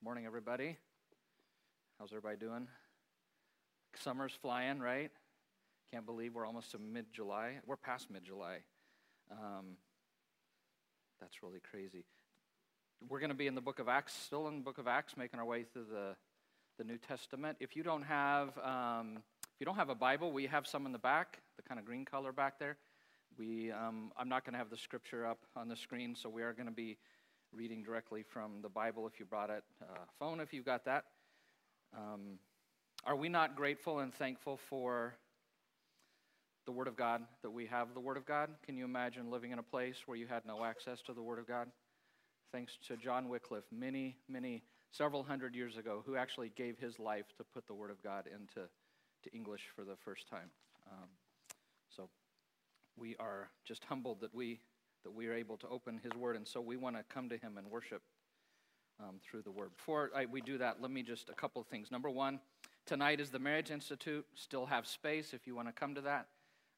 Morning, everybody. How's everybody doing? Summer's flying, right? Can't believe we're almost to mid July. We're past mid July. Um, that's really crazy. We're going to be in the book of Acts, still in the book of Acts, making our way through the, the New Testament. If you don't have um, if you don't have a Bible, we have some in the back, the kind of green color back there. We, um, I'm not going to have the scripture up on the screen, so we are going to be reading directly from the Bible if you brought it, uh, phone if you got that. Um, are we not grateful and thankful for the Word of God, that we have the Word of God? Can you imagine living in a place where you had no access to the Word of God? Thanks to John Wycliffe, many, many, several hundred years ago, who actually gave his life to put the Word of God into to English for the first time. Um, so we are just humbled that we that we are able to open His Word, and so we want to come to Him and worship um, through the Word. Before I, we do that, let me just a couple of things. Number one, tonight is the Marriage Institute. Still have space if you want to come to that.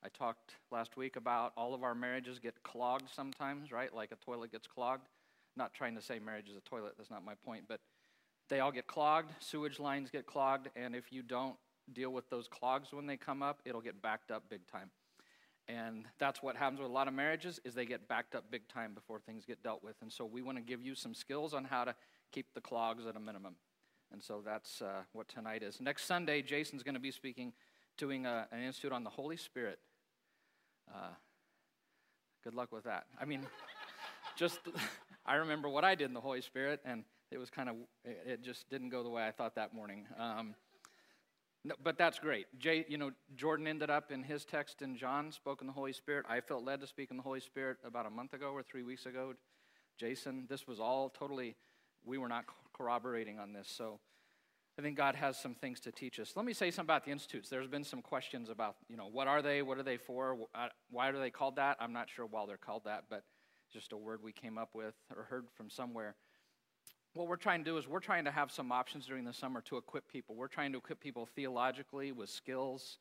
I talked last week about all of our marriages get clogged sometimes, right? Like a toilet gets clogged. Not trying to say marriage is a toilet, that's not my point, but they all get clogged, sewage lines get clogged, and if you don't deal with those clogs when they come up, it'll get backed up big time. And that's what happens with a lot of marriages is they get backed up big time before things get dealt with. And so we want to give you some skills on how to keep the clogs at a minimum. And so that's uh, what tonight is. Next Sunday, Jason's going to be speaking, doing a, an institute on the Holy Spirit. Uh, good luck with that. I mean, just I remember what I did in the Holy Spirit, and it was kind of it just didn't go the way I thought that morning. Um, no, but that's great. Jay, you know, Jordan ended up in his text in John, spoke in the Holy Spirit. I felt led to speak in the Holy Spirit about a month ago or three weeks ago. Jason, this was all totally, we were not corroborating on this. So I think God has some things to teach us. Let me say something about the institutes. There's been some questions about, you know, what are they? What are they for? Uh, why are they called that? I'm not sure why they're called that, but just a word we came up with or heard from somewhere what we're trying to do is we're trying to have some options during the summer to equip people. We're trying to equip people theologically with skills.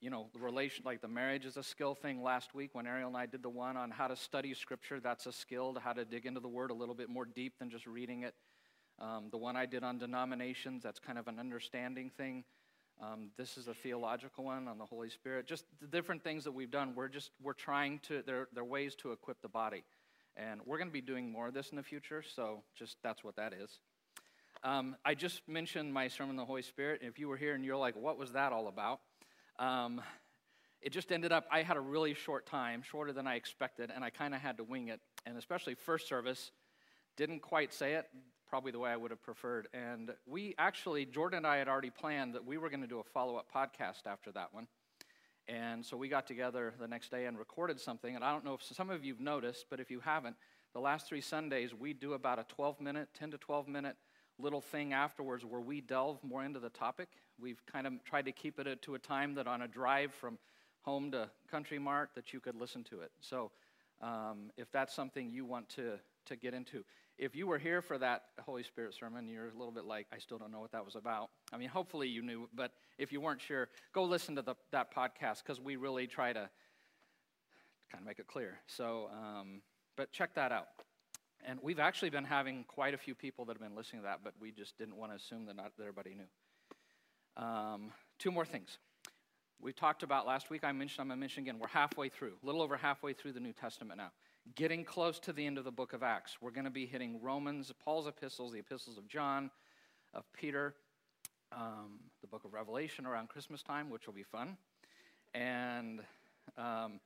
You know, the relation, like the marriage is a skill thing last week when Ariel and I did the one on how to study scripture. That's a skill to how to dig into the word a little bit more deep than just reading it. Um, the one I did on denominations, that's kind of an understanding thing. Um, this is a theological one on the Holy Spirit. Just the different things that we've done. We're just, we're trying to, there are ways to equip the body. And we're going to be doing more of this in the future, so just that's what that is. Um, I just mentioned my sermon on the Holy Spirit. If you were here and you're like, what was that all about? Um, it just ended up, I had a really short time, shorter than I expected, and I kind of had to wing it. And especially first service, didn't quite say it probably the way I would have preferred. And we actually, Jordan and I had already planned that we were going to do a follow up podcast after that one. And so we got together the next day and recorded something. And I don't know if some of you've noticed, but if you haven't, the last three Sundays, we do about a 12 minute, 10 to 12 minute little thing afterwards where we delve more into the topic. We've kind of tried to keep it to a time that on a drive from home to Country Mart that you could listen to it. So um, if that's something you want to, to get into, if you were here for that Holy Spirit sermon, you're a little bit like, I still don't know what that was about. I mean, hopefully you knew, but if you weren't sure, go listen to the, that podcast because we really try to kind of make it clear. So, um, but check that out. And we've actually been having quite a few people that have been listening to that, but we just didn't want to assume that not that everybody knew. Um, two more things. We talked about last week, I mentioned, I'm going to mention again, we're halfway through, a little over halfway through the New Testament now getting close to the end of the book of Acts. We're going to be hitting Romans, Paul's epistles, the epistles of John, of Peter, um, the book of Revelation around Christmas time, which will be fun. And um,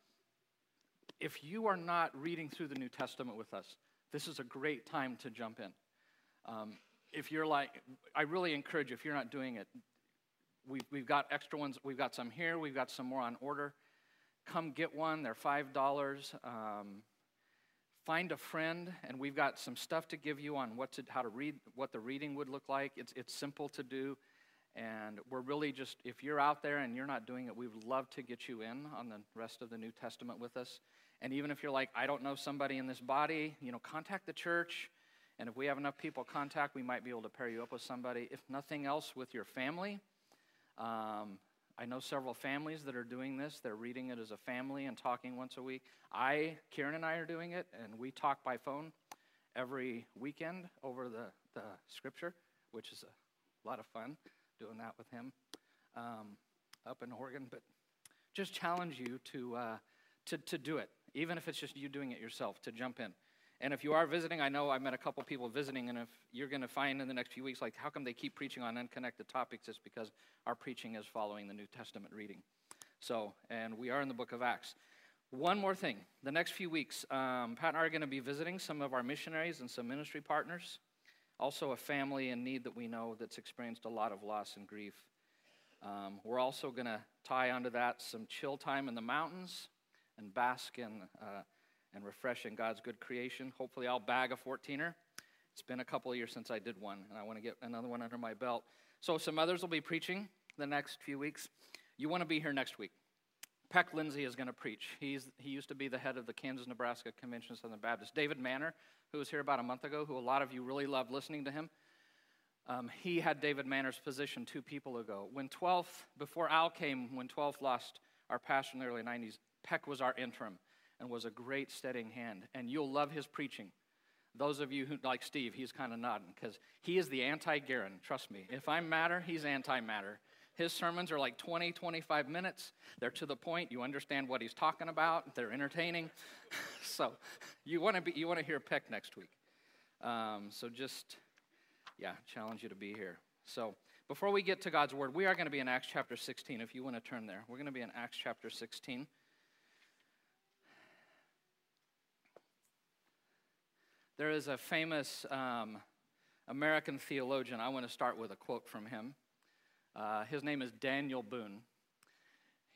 if you are not reading through the New Testament with us, this is a great time to jump in. Um, if you're like, I really encourage you, if you're not doing it, we've, we've got extra ones. We've got some here, we've got some more on order. Come get one, they're $5. Um, find a friend, and we've got some stuff to give you on what to, how to read, what the reading would look like. It's, it's simple to do. And we're really just, if you're out there and you're not doing it, we would love to get you in on the rest of the New Testament with us. And even if you're like, I don't know somebody in this body, you know, contact the church. And if we have enough people contact, we might be able to pair you up with somebody. If nothing else, with your family. Um, I know several families that are doing this. They're reading it as a family and talking once a week. I, Karen and I are doing it, and we talk by phone every weekend over the, uh, scripture, which is a lot of fun doing that with him um, up in Oregon. But just challenge you to, uh, to, to do it, even if it's just you doing it yourself, to jump in. And if you are visiting, I know I met a couple people visiting, and if you're going to find in the next few weeks, like, how come they keep preaching on unconnected topics? It's because our preaching is following the New Testament reading. So, and we are in the book of Acts. One more thing. The next few weeks, um, Pat and I are going to be visiting some of our missionaries and some ministry partners. Also, a family in need that we know that's experienced a lot of loss and grief. Um, we're also going to tie onto that some chill time in the mountains and bask in uh, and refresh in God's good creation. Hopefully, I'll bag a 14er. It's been a couple of years since I did one, and I want to get another one under my belt. So, some others will be preaching the next few weeks. You want to be here next week. Peck Lindsay is going to preach. He's, he used to be the head of the Kansas Nebraska Convention of Southern Baptists. David Manner, who was here about a month ago, who a lot of you really loved listening to him, um, he had David Manner's position two people ago. When 12th, before Al came, when 12th lost our pastor in the early 90s, Peck was our interim and was a great steadying hand. And you'll love his preaching. Those of you who like Steve, he's kind of nodding because he is the anti Garen. Trust me. If I'm matter, he's anti matter. His sermons are like 20, 25 minutes. They're to the point. You understand what he's talking about. They're entertaining. so you want to be you want to hear Peck next week. Um, so just yeah, challenge you to be here. So before we get to God's word, we are going to be in Acts chapter 16. If you want to turn there, we're going to be in Acts chapter 16. There is a famous um, American theologian. I want to start with a quote from him. Uh, his name is Daniel Boone.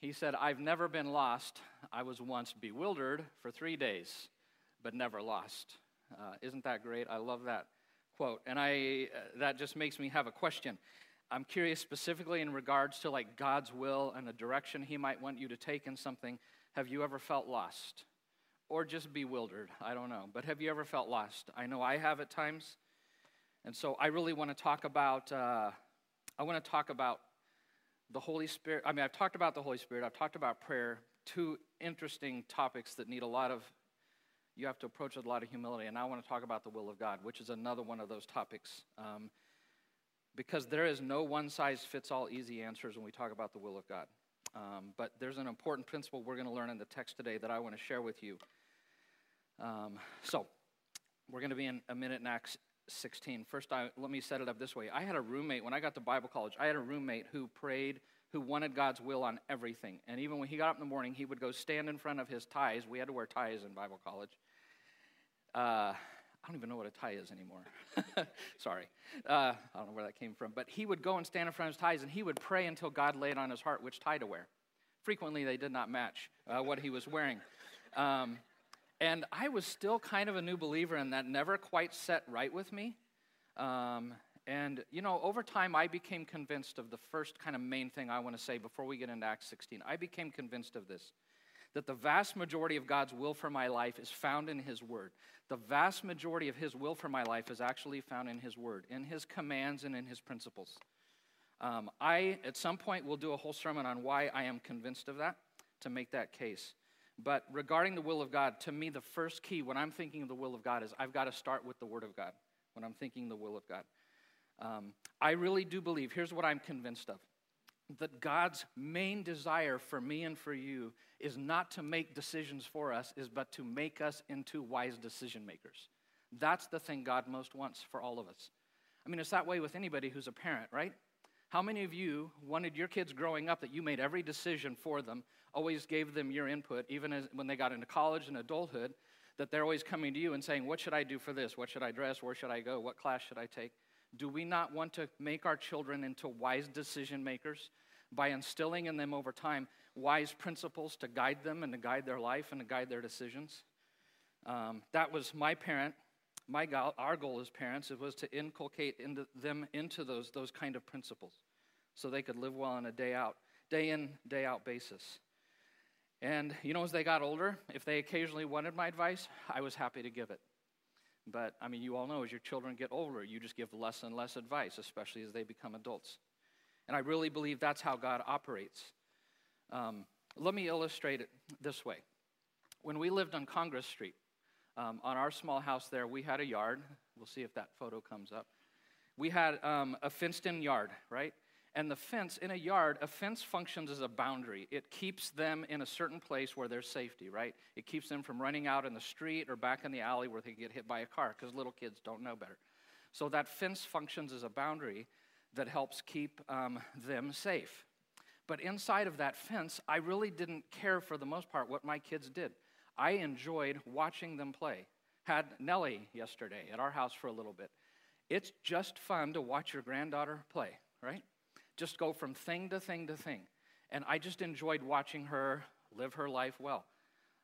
He said, I've never been lost. I was once bewildered for three days, but never lost. Uh, isn't that great? I love that quote. And I, uh, that just makes me have a question. I'm curious specifically in regards to like God's will and the direction He might want you to take in something. Have you ever felt lost? Or just bewildered? I don't know. But have you ever felt lost? I know I have at times. And so I really want to talk about uh, I want to talk about the Holy Spirit. I mean, I've talked about the Holy Spirit, I've talked about prayer, two interesting topics that need a lot of, you have to approach with a lot of humility. And I want to talk about the will of God, which is another one of those topics. Um, because there is no one size fits all easy answers when we talk about the will of God. Um, but there's an important principle we're going to learn in the text today that I want to share with you. Um, so, we're going to be in a minute in Acts 16. First, I, let me set it up this way. I had a roommate, when I got to Bible college, I had a roommate who prayed, who wanted God's will on everything. And even when he got up in the morning, he would go stand in front of his ties. We had to wear ties in Bible college. Uh, I don't even know what a tie is anymore. Sorry. Uh, I don't know where that came from. But he would go and stand in front of his ties and he would pray until God laid on his heart which tie to wear. Frequently, they did not match uh, what he was wearing. Um, and I was still kind of a new believer, and that never quite set right with me. Um, and, you know, over time, I became convinced of the first kind of main thing I want to say before we get into Acts 16. I became convinced of this that the vast majority of God's will for my life is found in His Word. The vast majority of His will for my life is actually found in His Word, in His commands, and in His principles. Um, I, at some point, will do a whole sermon on why I am convinced of that to make that case. But regarding the will of God, to me, the first key when I'm thinking of the will of God is I've got to start with the Word of God when I'm thinking the will of God. Um, I really do believe, here's what I'm convinced of that God's main desire for me and for you is not to make decisions for us, is but to make us into wise decision makers. That's the thing God most wants for all of us. I mean, it's that way with anybody who's a parent, right? How many of you wanted your kids growing up that you made every decision for them, always gave them your input, even as, when they got into college and adulthood, that they're always coming to you and saying, What should I do for this? What should I dress? Where should I go? What class should I take? Do we not want to make our children into wise decision makers by instilling in them over time wise principles to guide them and to guide their life and to guide their decisions? Um, that was my parent my goal, our goal as parents, it was to inculcate into them into those, those kind of principles so they could live well on a day out, day in, day out basis. And, you know, as they got older, if they occasionally wanted my advice, I was happy to give it. But, I mean, you all know as your children get older, you just give less and less advice, especially as they become adults. And I really believe that's how God operates. Um, let me illustrate it this way. When we lived on Congress Street, um, on our small house there, we had a yard. We'll see if that photo comes up. we had um, a fenced in yard, right? And the fence, in a yard, a fence functions as a boundary. It keeps them in a certain place where there's safety, right? It keeps them from running out in the street or back in the alley where they get hit by a car because little kids don't know better. So that fence functions as a boundary that helps keep um, them safe. But inside of that fence, I really didn't care for the most part what my kids did. I enjoyed watching them play. Had Nellie yesterday at our house for a little bit. It's just fun to watch your granddaughter play, right? Just go from thing to thing to thing. And I just enjoyed watching her live her life well.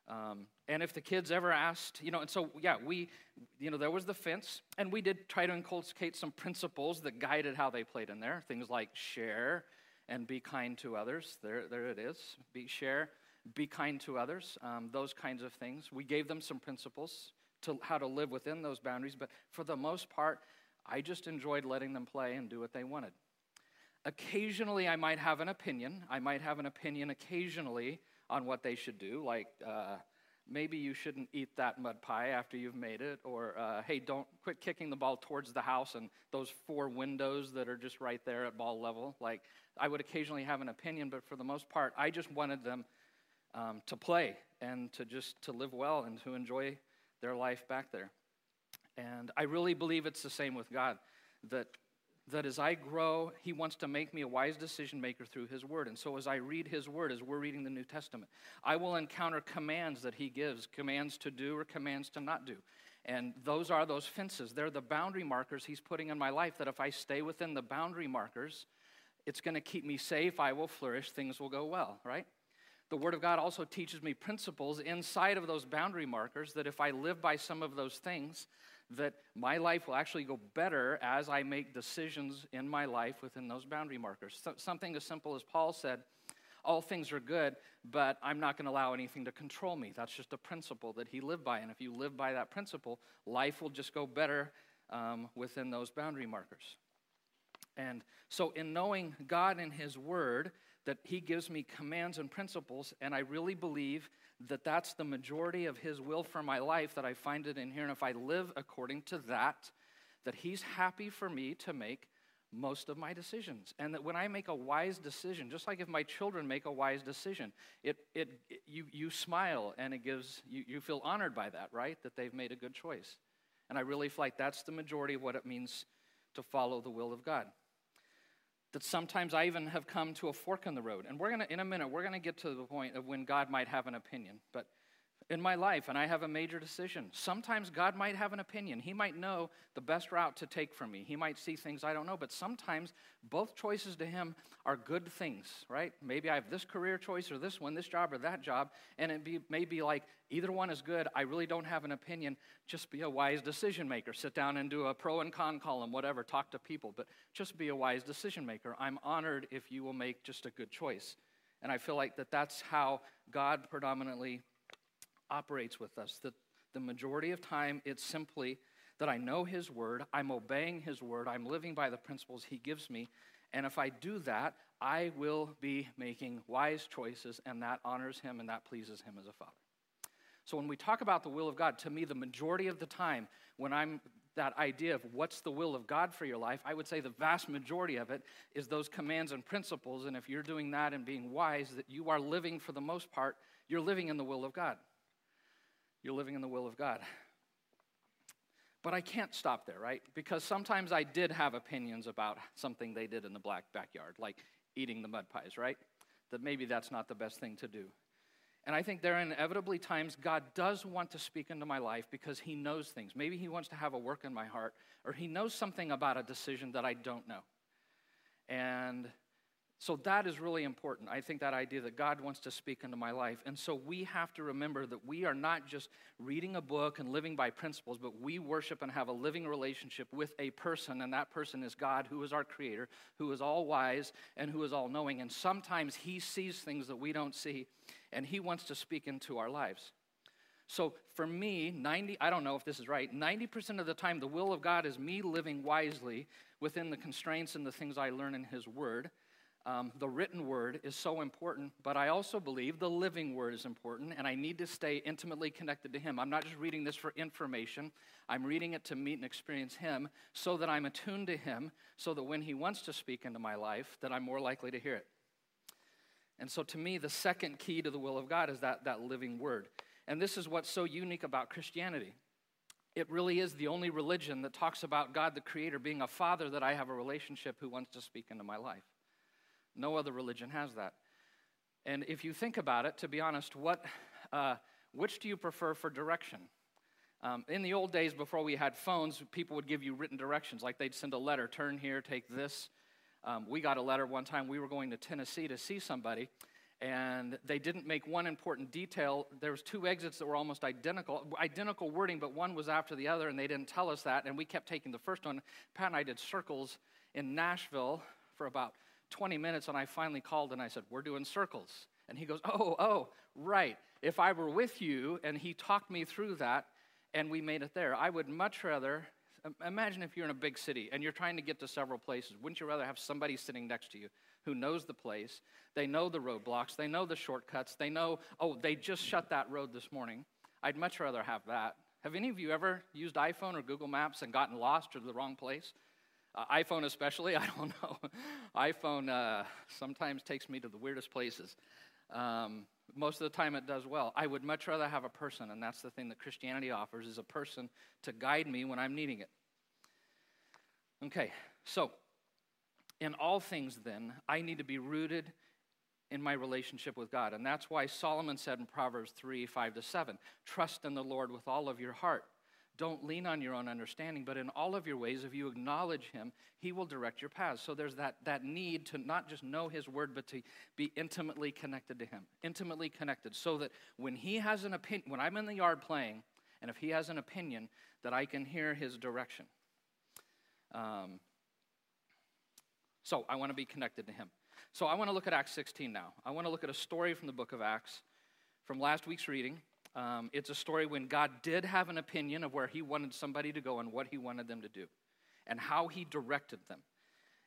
Um, and if the kids ever asked, you know, and so, yeah, we, you know, there was the fence, and we did try to inculcate some principles that guided how they played in there. Things like share and be kind to others. There, there it is. Be share, be kind to others. Um, those kinds of things. We gave them some principles to how to live within those boundaries, but for the most part, I just enjoyed letting them play and do what they wanted. Occasionally, I might have an opinion. I might have an opinion occasionally on what they should do, like uh, maybe you shouldn't eat that mud pie after you've made it, or uh, hey, don't quit kicking the ball towards the house and those four windows that are just right there at ball level. Like, I would occasionally have an opinion, but for the most part, I just wanted them um, to play and to just to live well and to enjoy their life back there. And I really believe it's the same with God that that as I grow, He wants to make me a wise decision maker through His Word. And so as I read His Word, as we're reading the New Testament, I will encounter commands that He gives commands to do or commands to not do. And those are those fences. They're the boundary markers He's putting in my life that if I stay within the boundary markers, it's going to keep me safe, I will flourish, things will go well, right? The Word of God also teaches me principles inside of those boundary markers that if I live by some of those things, that my life will actually go better as I make decisions in my life within those boundary markers. So, something as simple as Paul said, all things are good, but I'm not going to allow anything to control me. That's just a principle that he lived by. And if you live by that principle, life will just go better um, within those boundary markers. And so, in knowing God and His Word, that He gives me commands and principles, and I really believe that that's the majority of His will for my life, that I find it in here. And if I live according to that, that He's happy for me to make most of my decisions. And that when I make a wise decision, just like if my children make a wise decision, it, it, it you, you smile and it gives, you, you feel honored by that, right? That they've made a good choice. And I really feel like that's the majority of what it means to follow the will of God that sometimes I even have come to a fork in the road. And we're going to, in a minute, we're going to get to the point of when God might have an opinion. But in my life, and I have a major decision, sometimes God might have an opinion. He might know the best route to take for me. He might see things I don't know. But sometimes both choices to Him are good things, right? Maybe I have this career choice or this one, this job or that job. And it be, may be like, either one is good. I really don't have an opinion. Just be a wise decision maker. Sit down and do a pro and con column, whatever. Talk to people, but just be a wise decision maker. I'm honored if you will make just a good choice. And I feel like that that's how God predominantly operates with us. That the majority of time, it's simply that I know His Word, I'm obeying His Word, I'm living by the principles He gives me, and if I do that, I will be making wise choices, and that honors Him and that pleases Him as a Father. So when we talk about the will of God, to me, the majority of the time, when I'm that idea of what's the will of God for your life, I would say the vast majority of it is those commands and principles. And if you're doing that and being wise, that you are living, for the most part, you're living in the will of God. You're living in the will of God. But I can't stop there, right? Because sometimes I did have opinions about something they did in the black backyard, like eating the mud pies, right? That maybe that's not the best thing to do. And I think there are inevitably times God does want to speak into my life because He knows things. Maybe He wants to have a work in my heart, or He knows something about a decision that I don't know. And so that is really important. I think that idea that God wants to speak into my life. And so we have to remember that we are not just reading a book and living by principles, but we worship and have a living relationship with a person, and that person is God, who is our creator, who is all wise and who is all knowing. And sometimes he sees things that we don't see and He wants to speak into our lives. So for me, 90, I don't know if this is right, 90% of the time, the will of God is me living wisely within the constraints and the things I learn in His Word. Um, the written word is so important, but I also believe the living word is important, and I need to stay intimately connected to Him. I'm not just reading this for information, I'm reading it to meet and experience Him so that I'm attuned to Him, so that when He wants to speak into my life, that I'm more likely to hear it. And so, to me, the second key to the will of God is that, that living word. And this is what's so unique about Christianity. It really is the only religion that talks about God the Creator being a father that I have a relationship who wants to speak into my life. No other religion has that. And if you think about it, to be honest, what, uh, which do you prefer for direction? Um, in the old days, before we had phones, people would give you written directions, like they'd send a letter turn here, take this. Um, we got a letter one time, we were going to Tennessee to see somebody, and they didn't make one important detail. There was two exits that were almost identical, identical wording, but one was after the other, and they didn't tell us that, and we kept taking the first one. Pat and I did circles in Nashville for about 20 minutes, and I finally called and I said, We're doing circles. And he goes, Oh, oh, right. If I were with you and he talked me through that and we made it there, I would much rather. Imagine if you're in a big city and you're trying to get to several places. Wouldn't you rather have somebody sitting next to you who knows the place? They know the roadblocks, they know the shortcuts, they know, oh, they just shut that road this morning. I'd much rather have that. Have any of you ever used iPhone or Google Maps and gotten lost or to the wrong place? Uh, iPhone, especially, I don't know. iPhone uh, sometimes takes me to the weirdest places. Um, most of the time, it does well. I would much rather have a person, and that's the thing that Christianity offers: is a person to guide me when I'm needing it. Okay, so in all things, then, I need to be rooted in my relationship with God. And that's why Solomon said in Proverbs 3 5 to 7 Trust in the Lord with all of your heart don't lean on your own understanding, but in all of your ways, if you acknowledge Him, He will direct your paths. So there's that, that need to not just know His word, but to be intimately connected to Him. Intimately connected. So that when He has an opinion, when I'm in the yard playing, and if He has an opinion, that I can hear His direction. Um, so I want to be connected to Him. So I want to look at Acts 16 now. I want to look at a story from the book of Acts from last week's reading. Um, it's a story when God did have an opinion of where He wanted somebody to go and what He wanted them to do and how He directed them.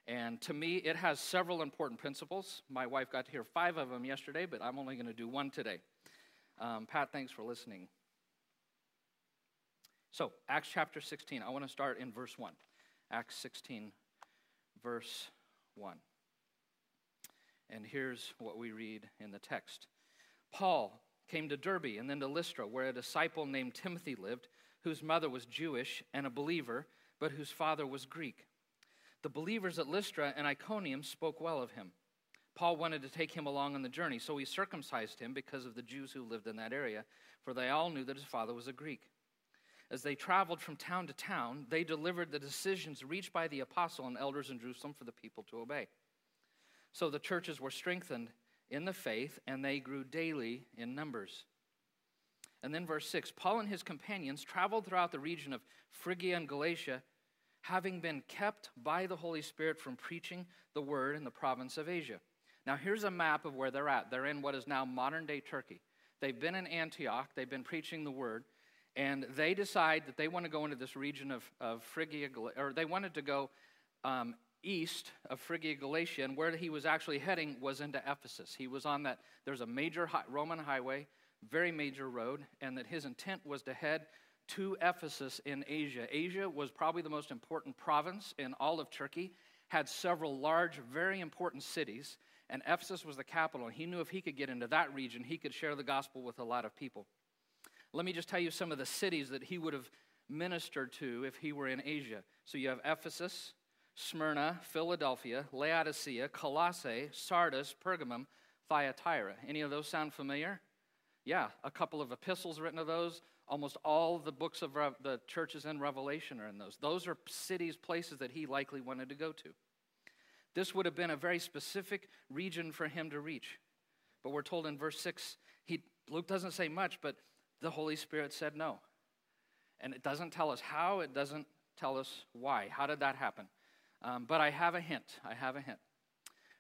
And to me, it has several important principles. My wife got to hear five of them yesterday, but I'm only going to do one today. Um, Pat, thanks for listening. So, Acts chapter 16, I want to start in verse 1. Acts 16, verse 1. And here's what we read in the text Paul, came to Derbe and then to Lystra, where a disciple named Timothy lived, whose mother was Jewish and a believer, but whose father was Greek. The believers at Lystra and Iconium spoke well of him. Paul wanted to take him along on the journey, so he circumcised him because of the Jews who lived in that area, for they all knew that his father was a Greek. As they traveled from town to town, they delivered the decisions reached by the apostle and elders in Jerusalem for the people to obey. So the churches were strengthened in the faith, and they grew daily in numbers. And then, verse 6 Paul and his companions traveled throughout the region of Phrygia and Galatia, having been kept by the Holy Spirit from preaching the word in the province of Asia. Now, here's a map of where they're at. They're in what is now modern day Turkey. They've been in Antioch, they've been preaching the word, and they decide that they want to go into this region of, of Phrygia, or they wanted to go um, east of Phrygia, Galatia, and where he was actually heading was into Ephesus. He was on that, there's a major Roman highway, very major road, and that his intent was to head to Ephesus in Asia. Asia was probably the most important province in all of Turkey, had several large, very important cities, and Ephesus was the capital. And he knew if he could get into that region, he could share the gospel with a lot of people. Let me just tell you some of the cities that he would have ministered to if he were in Asia. So you have Ephesus, Smyrna, Philadelphia, Laodicea, Colossae, Sardis, Pergamum, Thyatira. Any of those sound familiar? Yeah, a couple of epistles written of those. Almost all the books of Re- the churches in Revelation are in those. Those are cities, places that he likely wanted to go to. This would have been a very specific region for him to reach. But we're told in verse 6, he, Luke doesn't say much, but the Holy Spirit said no. And it doesn't tell us how, it doesn't tell us why. How did that happen? Um, but I have a hint. I have a hint.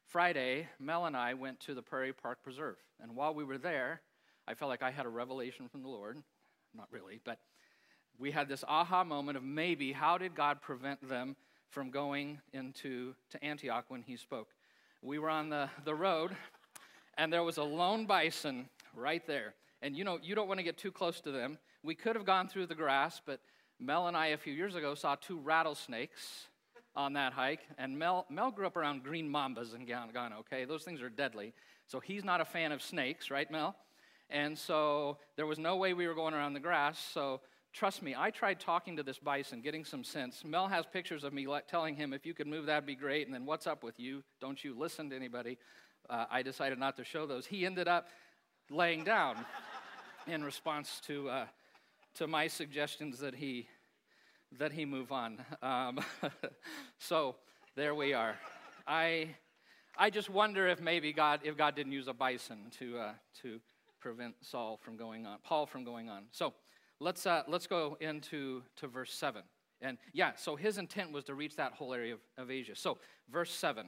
Friday, Mel and I went to the Prairie Park Preserve. And while we were there, I felt like I had a revelation from the Lord. Not really, but we had this aha moment of maybe how did God prevent them from going into to Antioch when he spoke? we were on the, the road, and there was a lone bison right there. And you know, you don't want to get too close to them. We could have gone through the grass, but Mel and I, a few years ago, saw two rattlesnakes on that hike. And Mel, Mel grew up around green mambas in Ghana, okay? Those things are deadly. So he's not a fan of snakes, right, Mel? And so there was no way we were going around the grass. So trust me, I tried talking to this bison, getting some sense. Mel has pictures of me telling him, if you could move, that'd be great. And then, what's up with you? Don't you listen to anybody? Uh, I decided not to show those. He ended up laying down in response to, uh, to my suggestions that he, that he move on. Um, so there we are. I, I just wonder if maybe God, if God didn't use a bison to, uh, to prevent Saul from going on, Paul from going on. So let's, uh, let's go into to verse 7. And yeah, so his intent was to reach that whole area of, of Asia. So, verse 7,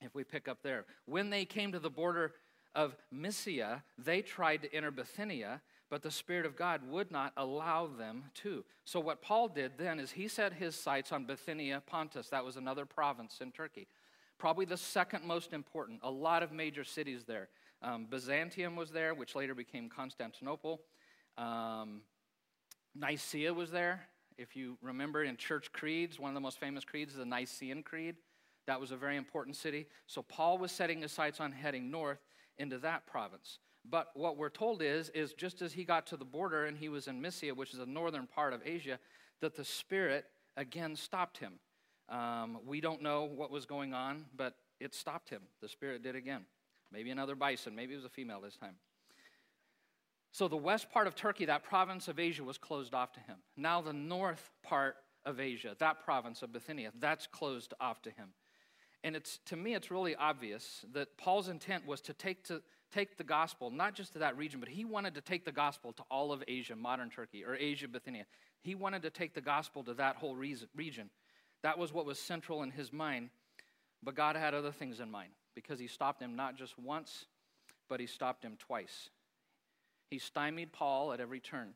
if we pick up there. When they came to the border of Mysia, they tried to enter Bithynia, but the Spirit of God would not allow them to. So, what Paul did then is he set his sights on Bithynia Pontus. That was another province in Turkey. Probably the second most important. A lot of major cities there. Um, Byzantium was there, which later became Constantinople. Um, Nicaea was there. If you remember in church creeds, one of the most famous creeds is the Nicene Creed. That was a very important city. So Paul was setting his sights on heading north into that province. But what we're told is, is just as he got to the border and he was in Mysia, which is the northern part of Asia, that the Spirit again stopped him. Um, we don't know what was going on, but it stopped him. The Spirit did again. Maybe another bison. Maybe it was a female this time. So the west part of Turkey, that province of Asia, was closed off to him. Now the north part of Asia, that province of Bithynia, that's closed off to him. And it's to me, it's really obvious that Paul's intent was to take to take the gospel not just to that region, but he wanted to take the gospel to all of Asia, modern Turkey, or Asia Bithynia. He wanted to take the gospel to that whole region. That was what was central in his mind. But God had other things in mind because he stopped him not just once, but he stopped him twice. He stymied Paul at every turn.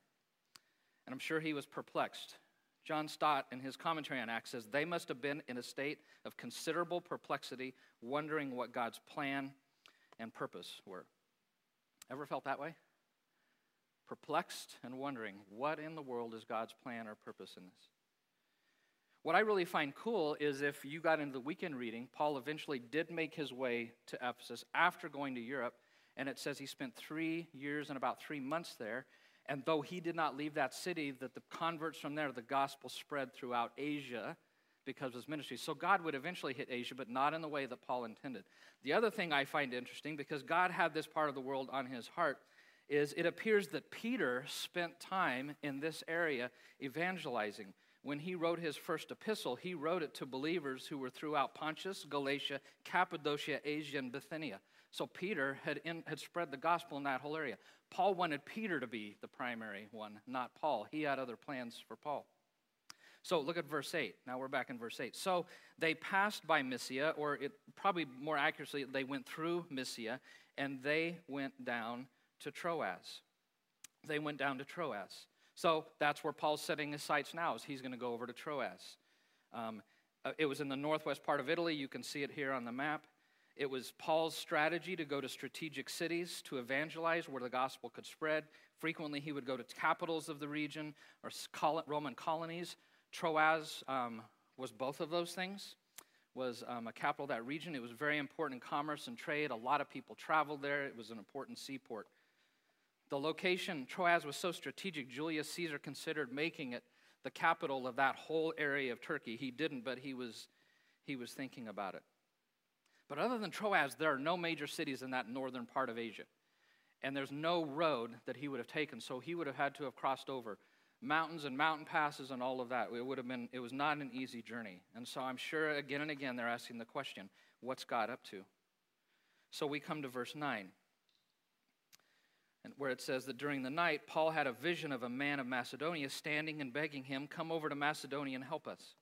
And I'm sure he was perplexed. John Stott, in his commentary on Acts, says they must have been in a state of considerable perplexity, wondering what God's plan and purpose were. Ever felt that way? Perplexed and wondering, what in the world is God's plan or purpose in this? What I really find cool is if you got into the weekend reading, Paul eventually did make his way to Ephesus after going to Europe, and it says he spent three years and about three months there. And though he did not leave that city, that the converts from there, the gospel spread throughout Asia because of his ministry. So God would eventually hit Asia, but not in the way that Paul intended. The other thing I find interesting, because God had this part of the world on his heart, is it appears that Peter spent time in this area evangelizing when he wrote his first epistle, he wrote it to believers who were throughout Pontus, Galatia, Cappadocia, Asia, and Bithynia. So Peter had, in, had spread the gospel in that whole area. Paul wanted Peter to be the primary one, not Paul. He had other plans for Paul. So look at verse 8. Now we're back in verse 8. So they passed by Mysia, or it, probably more accurately, they went through Mysia, and they went down to Troas. They went down to Troas. So that's where Paul's setting his sights now, is he's going to go over to Troas. Um, uh, it was in the northwest part of Italy. You can see it here on the map. It was Paul's strategy to go to strategic cities to evangelize where the gospel could spread. Frequently, he would go to capitals of the region or Roman colonies. Troas um, was both of those things. Was um, a capital of that region. It was very important in commerce and trade. A lot of people traveled there. It was an important seaport. The location, Troas, was so strategic, Julius Caesar considered making it the capital of that whole area of Turkey. He didn't, but he was, he was thinking about it. But other than Troas, there are no major cities in that northern part of Asia. And there's no road that he would have taken, so he would have had to have crossed over mountains and mountain passes and all of that. It would have been, it was not an easy journey. And so I'm sure again and again they're asking the question, what's God up to? So we come to verse 9 and where it says that during the night, Paul had a vision of a man of Macedonia standing and begging him, Come over to Macedonia and help us.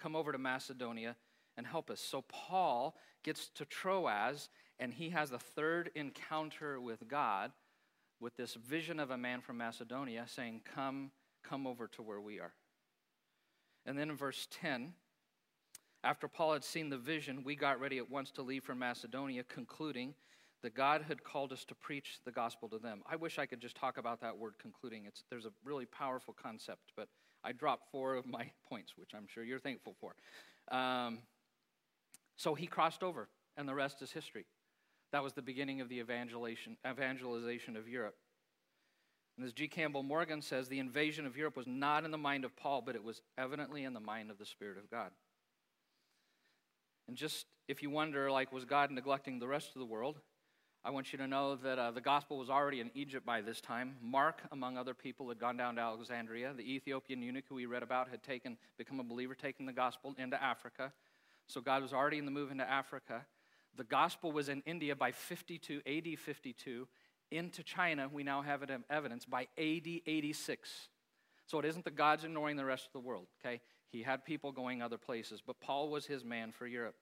Come over to Macedonia and help us. So Paul gets to Troas and he has a third encounter with God with this vision of a man from Macedonia saying, Come, come over to where we are. And then in verse 10, After Paul had seen the vision, we got ready at once to leave for Macedonia, concluding that God had called us to preach the gospel to them. I wish I could just talk about that word concluding. It's, there's a really powerful concept, but I dropped four of my points, which I'm sure you're thankful for. Um, so he crossed over, and the rest is history. That was the beginning of the evangelization, of Europe. And as G. Campbell Morgan says, the invasion of Europe was not in the mind of Paul, but it was evidently in the mind of the Spirit of God. And just if you wonder, like, was God neglecting the rest of the world? I want you to know that uh, the gospel was already in Egypt by this time. Mark, among other people, had gone down to Alexandria. The Ethiopian eunuch who we read about had taken, become a believer, taken the gospel into Africa. So God was already in the move into Africa. The gospel was in India by 52, AD 52. Into China, we now have evidence by AD 86. So it isn't the God's ignoring the rest of the world, okay? He had people going other places, but Paul was his man for Europe.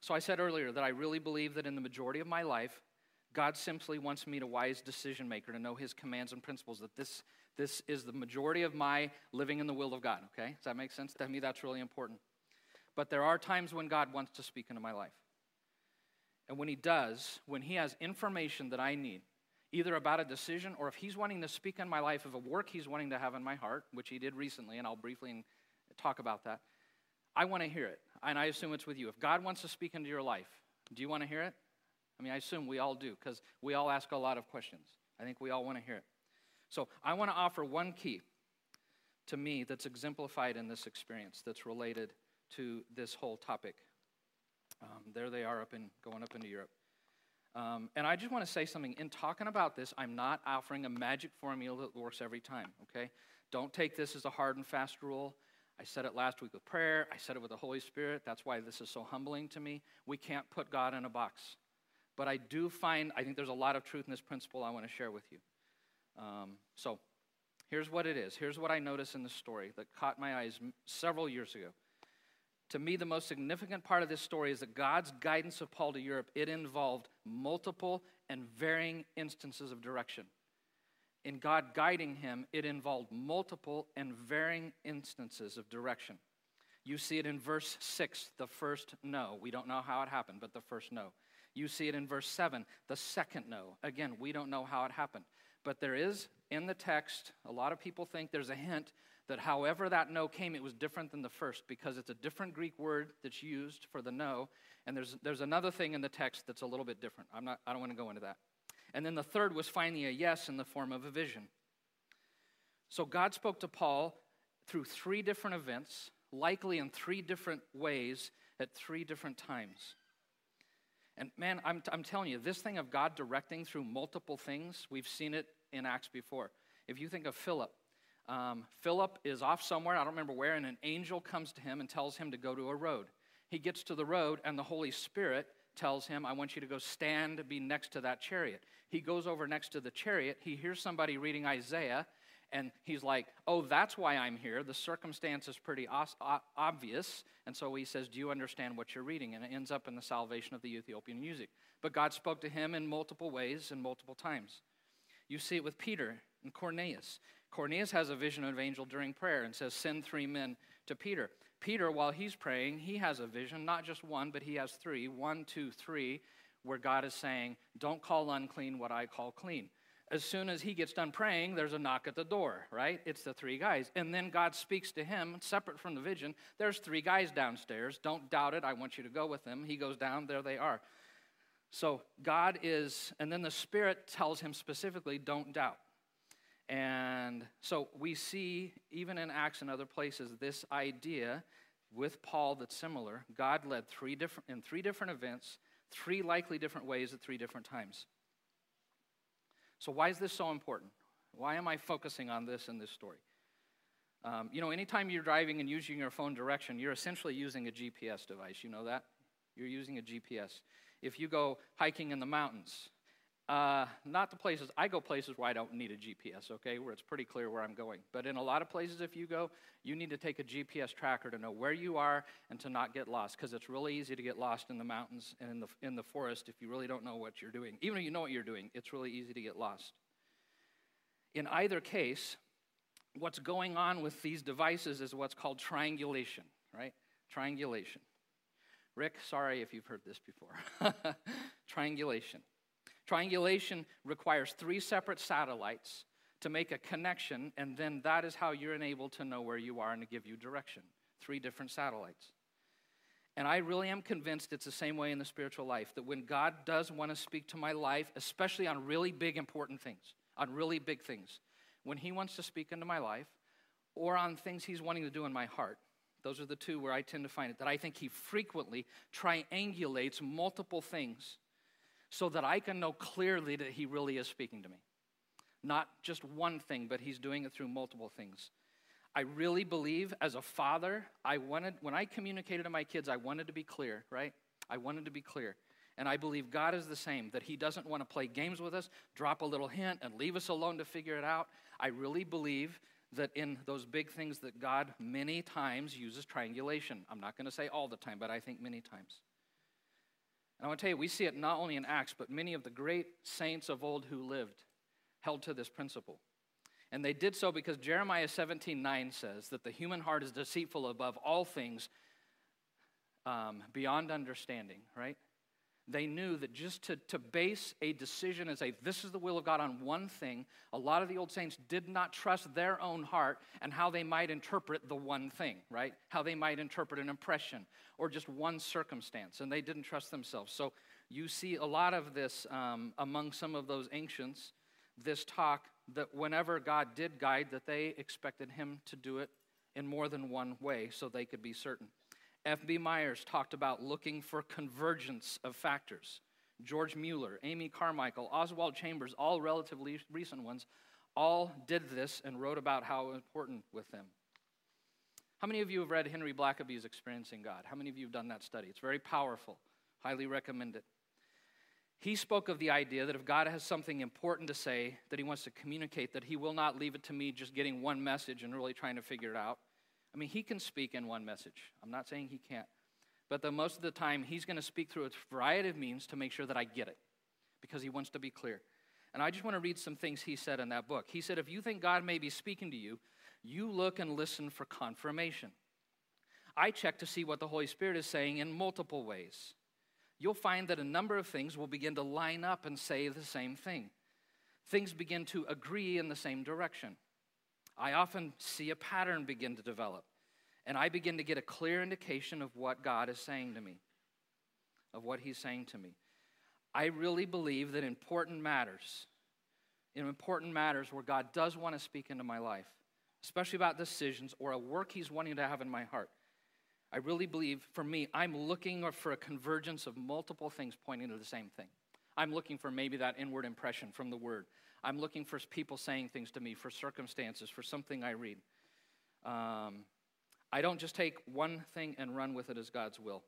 So I said earlier that I really believe that in the majority of my life, God simply wants me to wise decision maker to know his commands and principles, that this, this is the majority of my living in the will of God, okay? Does that make sense? To me, that's really important. But there are times when God wants to speak into my life. And when He does, when He has information that I need, either about a decision or if He's wanting to speak in my life of a work He's wanting to have in my heart, which He did recently, and I'll briefly talk about that, I want to hear it. And I assume it's with you. If God wants to speak into your life, do you want to hear it? I mean, I assume we all do because we all ask a lot of questions. I think we all want to hear it. So I want to offer one key to me that's exemplified in this experience that's related to this whole topic. Um, there they are up in going up into Europe. Um, and I just want to say something. In talking about this, I'm not offering a magic formula that works every time, okay? Don't take this as a hard and fast rule. I said it last week with prayer. I said it with the Holy Spirit. That's why this is so humbling to me. We can't put God in a box. But I do find, I think there's a lot of truth in this principle I want to share with you. Um, so here's what it is. Here's what I noticed in the story that caught my eyes several years ago. To me, the most significant part of this story is that God's guidance of Paul to Europe, it involved multiple and varying instances of direction. In God guiding him, it involved multiple and varying instances of direction. You see it in verse 6, the first no. We don't know how it happened, but the first no. You see it in verse 7, the second no. Again, we don't know how it happened. But there is in the text, a lot of people think there's a hint that however that no came, it was different than the first because it's a different Greek word that's used for the no. And there's, there's another thing in the text that's a little bit different. I'm not, I don't want to go into that. And then the third was finally a yes in the form of a vision. So God spoke to Paul through three different events, likely in three different ways at three different times. And man, I'm, I'm telling you, this thing of God directing through multiple things, we've seen it in Acts before. If you think of Philip, um, Philip is off somewhere, I don't remember where, and an angel comes to him and tells him to go to a road. He gets to the road, and the Holy Spirit tells him, I want you to go stand, be next to that chariot. He goes over next to the chariot. He hears somebody reading Isaiah, and he's like, Oh, that's why I'm here. The circumstance is pretty obvious. And so he says, Do you understand what you're reading? And it ends up in the salvation of the Ethiopian eunuch. But God spoke to him in multiple ways and multiple times. You see it with Peter and Cornelius. Cornelius has a vision of an angel during prayer and says, Send three men to Peter. Peter, while he's praying, he has a vision, not just one, but he has three one, two, three, where God is saying, Don't call unclean what I call clean. As soon as he gets done praying, there's a knock at the door, right? It's the three guys. And then God speaks to him, separate from the vision. There's three guys downstairs. Don't doubt it. I want you to go with them. He goes down, there they are. So God is, and then the Spirit tells him specifically, don't doubt. And so we see, even in Acts and other places, this idea with Paul that's similar. God led three different, in three different events, three likely different ways at three different times. So, why is this so important? Why am I focusing on this in this story? Um, you know, anytime you're driving and using your phone direction, you're essentially using a GPS device. You know that? You're using a GPS if you go hiking in the mountains. Uh, not the places, I go places where I don't need a GPS, okay, where it's pretty clear where I'm going. But in a lot of places, if you go, you need to take a GPS tracker to know where you are and to not get lost, because it's really easy to get lost in the mountains and in the, in the forest if you really don't know what you're doing. Even if you know what you're doing, it's really easy to get lost. In either case, what's going on with these devices is what's called triangulation, right? Triangulation. Rick, sorry if you've heard this before. triangulation. Triangulation requires three separate satellites to make a connection, and then that is how you're enabled to know where you are and to give you direction. Three different satellites. And I really am convinced it's the same way in the spiritual life that when God does want to speak to my life, especially on really big, important things, on really big things, when He wants to speak into my life or on things He's wanting to do in my heart, those are the two where I tend to find it, that I think He frequently triangulates multiple things so that I can know clearly that He really is speaking to me. Not just one thing, but He's doing it through multiple things. I really believe as a father, I wanted, when I communicated to my kids, I wanted to be clear, right? I wanted to be clear. And I believe God is the same, that He doesn't want to play games with us, drop a little hint, and leave us alone to figure it out. I really believe that in those big things that God many times uses triangulation. I'm not going to say all the time, but I think many times. And I want to tell you, we see it not only in Acts, but many of the great saints of old who lived held to this principle. And they did so because Jeremiah 17 9 says that the human heart is deceitful above all things, um, beyond understanding, right? They knew that just to, to base a decision and say, this is the will of God on one thing, a lot of the old saints did not trust their own heart and how they might interpret the one thing, right? How they might interpret an impression or just one circumstance, and they didn't trust themselves. So you see a lot of this um, among some of those ancients, this talk that whenever God did guide, that they expected Him to do it in more than one way so they could be certain. F.B. Myers talked about looking for convergence of factors. George Mueller, Amy Carmichael, Oswald Chambers, all relatively recent ones, all did this and wrote about how important with them. How many of you have read Henry Blackaby's Experiencing God? How many of you have done that study? It's very powerful. Highly recommend it. He spoke of the idea that if God has something important to say that he wants to communicate, that he will not leave it to me just getting one message and really trying to figure it out. I mean, he can speak in one message. I'm not saying he can't. But the most of the time, he's going to speak through a variety of means to make sure that I get it because he wants to be clear. And I just want to read some things he said in that book. He said, If you think God may be speaking to you, you look and listen for confirmation. I check to see what the Holy Spirit is saying in multiple ways. You'll find that a number of things will begin to line up and say the same thing. Things begin to agree in the same direction. I often see a pattern begin to develop, and I begin to get a clear indication of what God is saying to me, of what He's saying to me. I really believe that important matters, in important matters where God does want to speak into my life, especially about decisions or a work He's wanting to have in my heart. I really believe, for me, I'm looking for a convergence of multiple things pointing to the same thing. I'm looking for maybe that inward impression from the Word. I'm looking for people saying things to me, for circumstances, for something I read. Um, I don't just take one thing and run with it as God's will.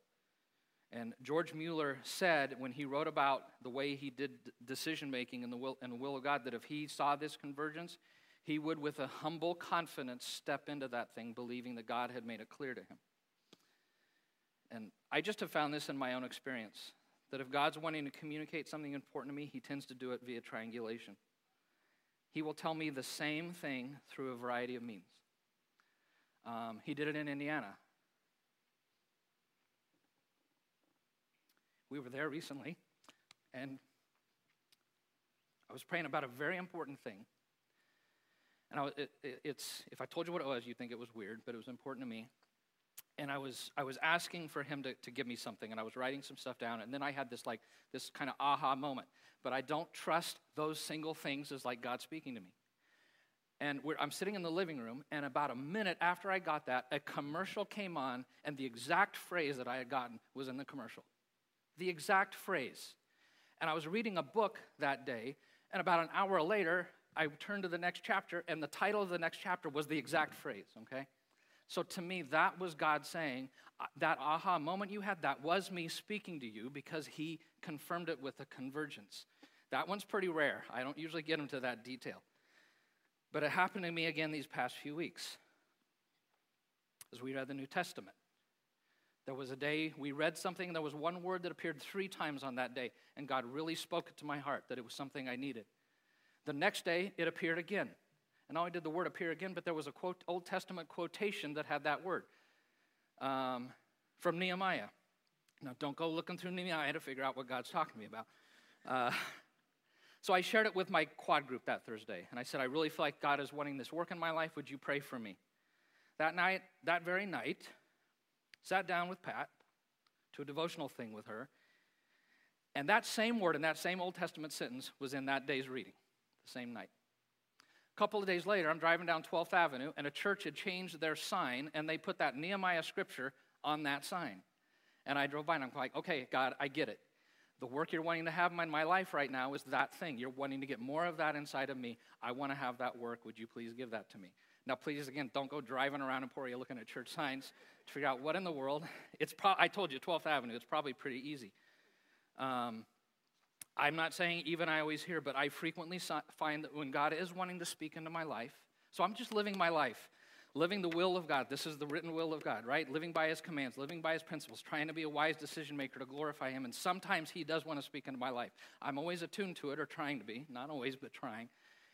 And George Mueller said when he wrote about the way he did decision making in the will in the will of God that if he saw this convergence, he would with a humble confidence step into that thing believing that God had made it clear to him. And I just have found this in my own experience that if God's wanting to communicate something important to me, he tends to do it via triangulation. He will tell me the same thing through a variety of means. Um, he did it in Indiana. We were there recently, and I was praying about a very important thing. And I it, it, it's, if I told you what it was, you'd think it was weird, but it was important to me and I was I was asking for him to, to give me something, and I was writing some stuff down, and then I had this like this kind of aha moment. But I don't trust those single things as like God speaking to me. And I'm sitting in the living room, and about a minute after I got that, a commercial came on, and the exact phrase that I had gotten was in the commercial. The exact phrase. And I was reading a book that day, and about an hour later, I turned to the next chapter, and the title of the next chapter was the exact phrase, okay? So to me, that was God saying, uh, that aha moment you had, that was me speaking to you because He confirmed it with a convergence. That one's pretty rare. I don't usually get into that detail. But it happened to me again these past few weeks as we read the New Testament. There was a day we read something, there was one word that appeared three times on that day, and God really spoke it to my heart that it was something I needed. The next day, it appeared again. Not only did the word appear again, but there was a quote, Old Testament quotation that had that word um, from Nehemiah. Now, don't go looking through Nehemiah to figure out what God's talking to me about. Uh, so I shared it with my quad group that Thursday, and I said, I really feel like God is wanting this work in my life. Would you pray for me? That night, that very night, sat down with Pat to a devotional thing with her, and that same word in that same Old Testament sentence was in that day's reading, the same night. A couple of days later, I'm driving down 12th Avenue, and a church had changed their sign, and they put that Nehemiah scripture on that sign. And I drove by, and I'm like, okay, God, I get it. The work you're wanting to have in my life right now is that thing. You're wanting to get more of that inside of me. I want to have that work. Would you please give that to me? Now, please, again, don't go driving around Emporia looking at church signs to figure out what in the world. It's pro- I told you, 12th Avenue. It's probably pretty easy. Um, I'm not saying even I always hear, but I frequently find that when God is wanting to speak into my life, so I'm just living my life, living the will of God. This is the written will of God, right? Living by His commands, living by His principles, trying to be a wise decision maker to glorify Him. And sometimes He does want to speak into my life. I'm always attuned to it, or trying to be, not always, but trying.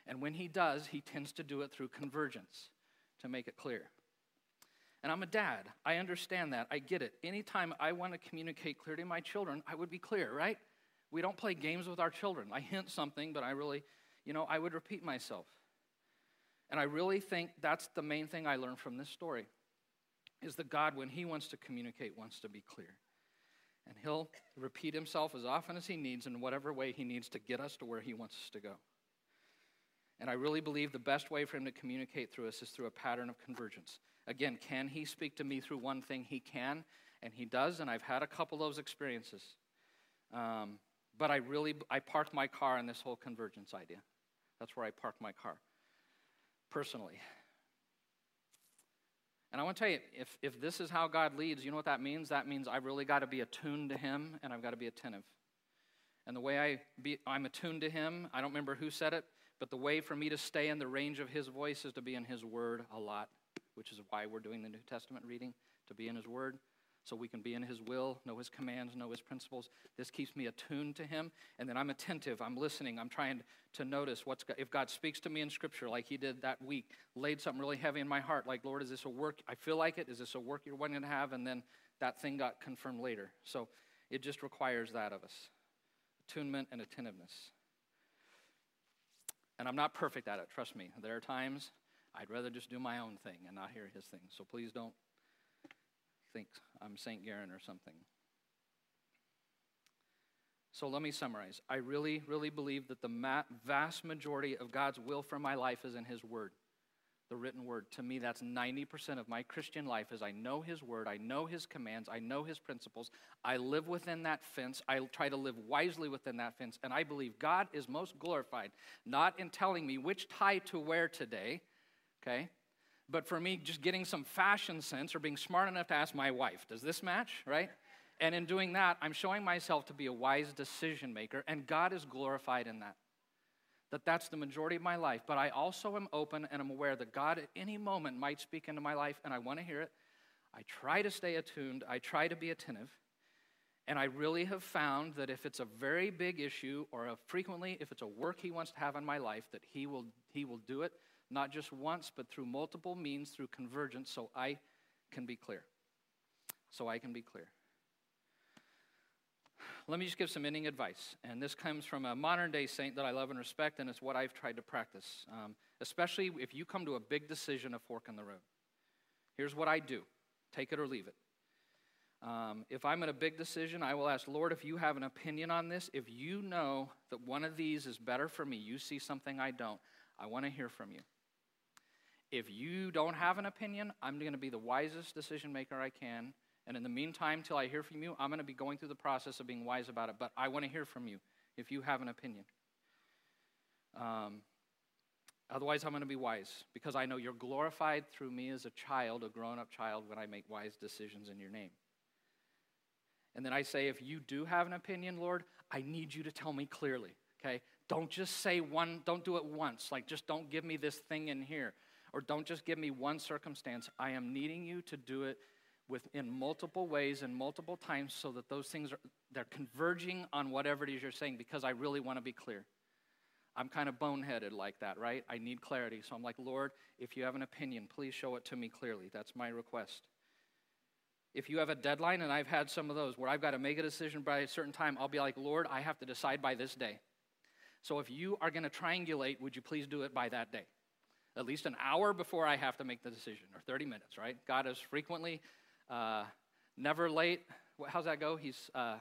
And when He does, He tends to do it through convergence to make it clear. And I'm a dad. I understand that. I get it. Anytime I want to communicate clearly to my children, I would be clear, right? We don't play games with our children. I hint something, but I really, you know, I would repeat myself. And I really think that's the main thing I learned from this story is that God, when He wants to communicate, wants to be clear. And He'll repeat Himself as often as He needs in whatever way He needs to get us to where He wants us to go. And I really believe the best way for Him to communicate through us is through a pattern of convergence. Again, can He speak to me through one thing? He can, and He does, and I've had a couple of those experiences. Um, but I really, I parked my car in this whole convergence idea. That's where I parked my car, personally. And I want to tell you, if, if this is how God leads, you know what that means? That means I've really got to be attuned to Him and I've got to be attentive. And the way I be, I'm attuned to Him, I don't remember who said it, but the way for me to stay in the range of His voice is to be in His Word a lot, which is why we're doing the New Testament reading, to be in His Word so we can be in His will, know His commands, know His principles. This keeps me attuned to Him, and then I'm attentive, I'm listening, I'm trying to notice what's if God speaks to me in Scripture, like He did that week, laid something really heavy in my heart, like Lord, is this a work? I feel like it. Is this a work you're wanting to have? And then that thing got confirmed later. So it just requires that of us, attunement and attentiveness. And I'm not perfect at it. Trust me. There are times I'd rather just do my own thing and not hear His thing. So please don't think Um, I'm St. Garen or something. So let me summarize. I really, really believe that the ma- vast majority of God's will for my life is in His Word, the written Word. To me, that's 90% of my Christian life is I know His Word, I know His commands, I know His principles. I live within that fence. I try to live wisely within that fence. And I believe God is most glorified, not in telling me which tie to wear today, okay? But for me, just getting some fashion sense or being smart enough to ask my wife, does this match, right? And in doing that, I'm showing myself to be a wise decision maker, and God is glorified in that. That that's the majority of my life, but I also am open and I'm aware that God at any moment might speak into my life, and I want to hear it. I try to stay attuned, I try to be attentive. And I really have found that if it's a very big issue, or frequently if it's a work he wants to have in my life, that he will, he will do it not just once, but through multiple means, through convergence, so I can be clear. So I can be clear. Let me just give some ending advice. And this comes from a modern day saint that I love and respect, and it's what I've tried to practice, um, especially if you come to a big decision, a fork in the road. Here's what I do take it or leave it. Um, if I'm in a big decision, I will ask, Lord, if you have an opinion on this, if you know that one of these is better for me, you see something I don't, I want to hear from you. If you don't have an opinion, I'm going to be the wisest decision maker I can. And in the meantime, till I hear from you, I'm going to be going through the process of being wise about it. But I want to hear from you if you have an opinion. Um, otherwise, I'm going to be wise because I know you're glorified through me as a child, a grown up child, when I make wise decisions in your name. And then I say, if you do have an opinion, Lord, I need you to tell me clearly, okay? Don't just say one, don't do it once. Like, just don't give me this thing in here or don't just give me one circumstance. I am needing you to do it within multiple ways and multiple times so that those things are they're converging on whatever it is you're saying because I really want to be clear. I'm kind of boneheaded like that, right? I need clarity. So I'm like, Lord, if you have an opinion, please show it to me clearly. That's my request. If you have a deadline, and I've had some of those where I've got to make a decision by a certain time, I'll be like, Lord, I have to decide by this day. So if you are going to triangulate, would you please do it by that day? At least an hour before I have to make the decision, or 30 minutes, right? God is frequently uh, never late. How's that go? He's uh,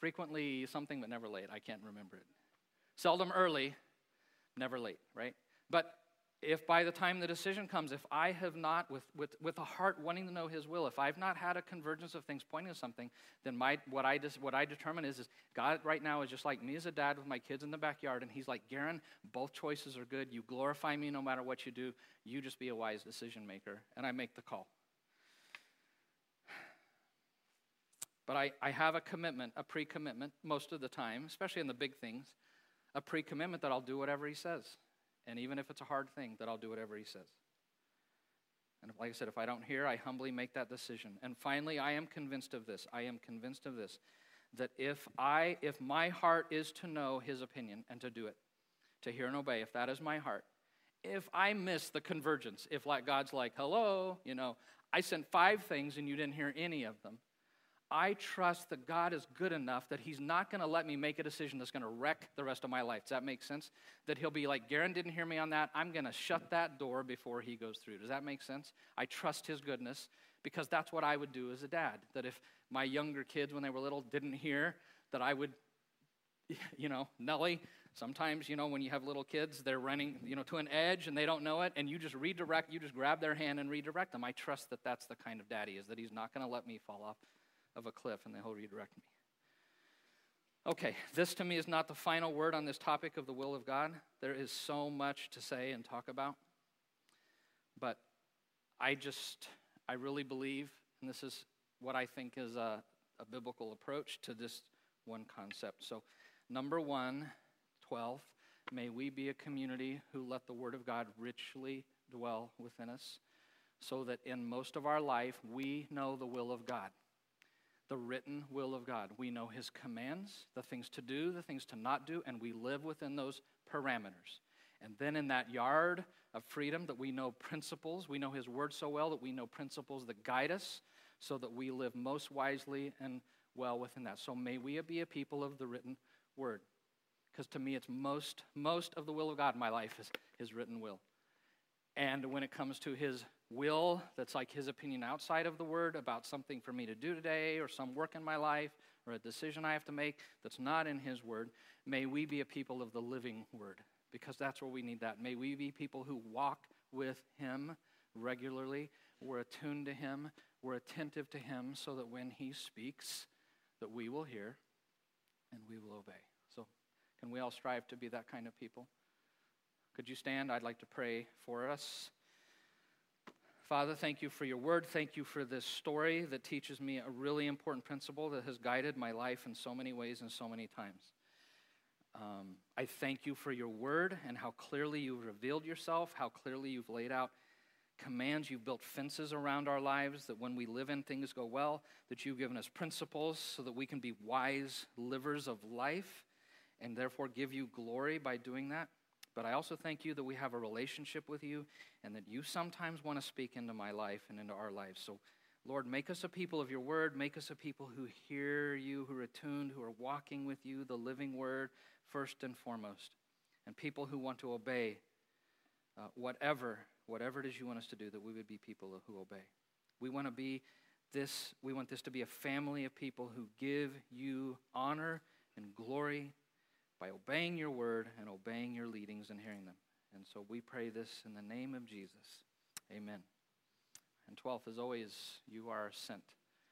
frequently something, but never late. I can't remember it. Seldom early, never late, right? But if by the time the decision comes, if I have not, with, with, with a heart wanting to know His will, if I've not had a convergence of things pointing to something, then my, what, I, what I determine is, is God right now is just like me as a dad with my kids in the backyard, and He's like, Garen, both choices are good. You glorify me no matter what you do. You just be a wise decision maker. And I make the call. But I, I have a commitment, a pre commitment, most of the time, especially in the big things, a pre commitment that I'll do whatever He says. And even if it's a hard thing, that I'll do whatever he says. And like I said, if I don't hear, I humbly make that decision. And finally, I am convinced of this. I am convinced of this that if I if my heart is to know his opinion and to do it, to hear and obey, if that is my heart, if I miss the convergence, if like God's like, "Hello, you know, I sent 5 things and you didn't hear any of them." I trust that God is good enough that He's not going to let me make a decision that's going to wreck the rest of my life. Does that make sense? That He'll be like, Garen didn't hear me on that. I'm going to shut that door before He goes through. Does that make sense? I trust His goodness because that's what I would do as a dad. That if my younger kids, when they were little, didn't hear, that I would, you know, Nellie, sometimes, you know, when you have little kids, they're running, you know, to an edge and they don't know it, and you just redirect, you just grab their hand and redirect them. I trust that that's the kind of daddy is, that He's not going to let me fall off of a cliff and he'll redirect me. Okay, this to me is not the final word on this topic of the will of God. There is so much to say and talk about. But I just, I really believe, and this is what I think is a, a biblical approach to this one concept. So, number one, 12, may we be a community who let the Word of God richly dwell within us so that in most of our life we know the will of God the written will of God. We know His commands, the things to do, the things to not do, and we live within those parameters. And then in that yard of freedom, that we know principles, we know His word so well that we know principles that guide us so that we live most wisely and well within that. So may we be a people of the written word. Because to me, it's most, most of the will of God in my life is His written will. And when it comes to His will that's like his opinion outside of the word about something for me to do today or some work in my life or a decision I have to make that's not in his word, may we be a people of the living word because that's where we need that. May we be people who walk with him regularly. We're attuned to him, we're attentive to him so that when he speaks that we will hear and we will obey. So, can we all strive to be that kind of people? Could you stand? I'd like to pray for us. Father, thank you for your word. Thank you for this story that teaches me a really important principle that has guided my life in so many ways and so many times. Um, I thank you for your word and how clearly you've revealed yourself, how clearly you've laid out commands. You've built fences around our lives that when we live in, things go well, that you've given us principles so that we can be wise livers of life and therefore give you glory by doing that. But I also thank you that we have a relationship with you and that you sometimes want to speak into my life and into our lives. So, Lord, make us a people of your word. Make us a people who hear you, who are attuned, who are walking with you, the living word, first and foremost. And people who want to obey uh, whatever, whatever it is you want us to do, that we would be people who obey. We want to be this, we want this to be a family of people who give you honor and glory by obeying your word and obeying your leadings and hearing them. And so we pray this in the name of Jesus. Amen. And 12th, as always, you are sent.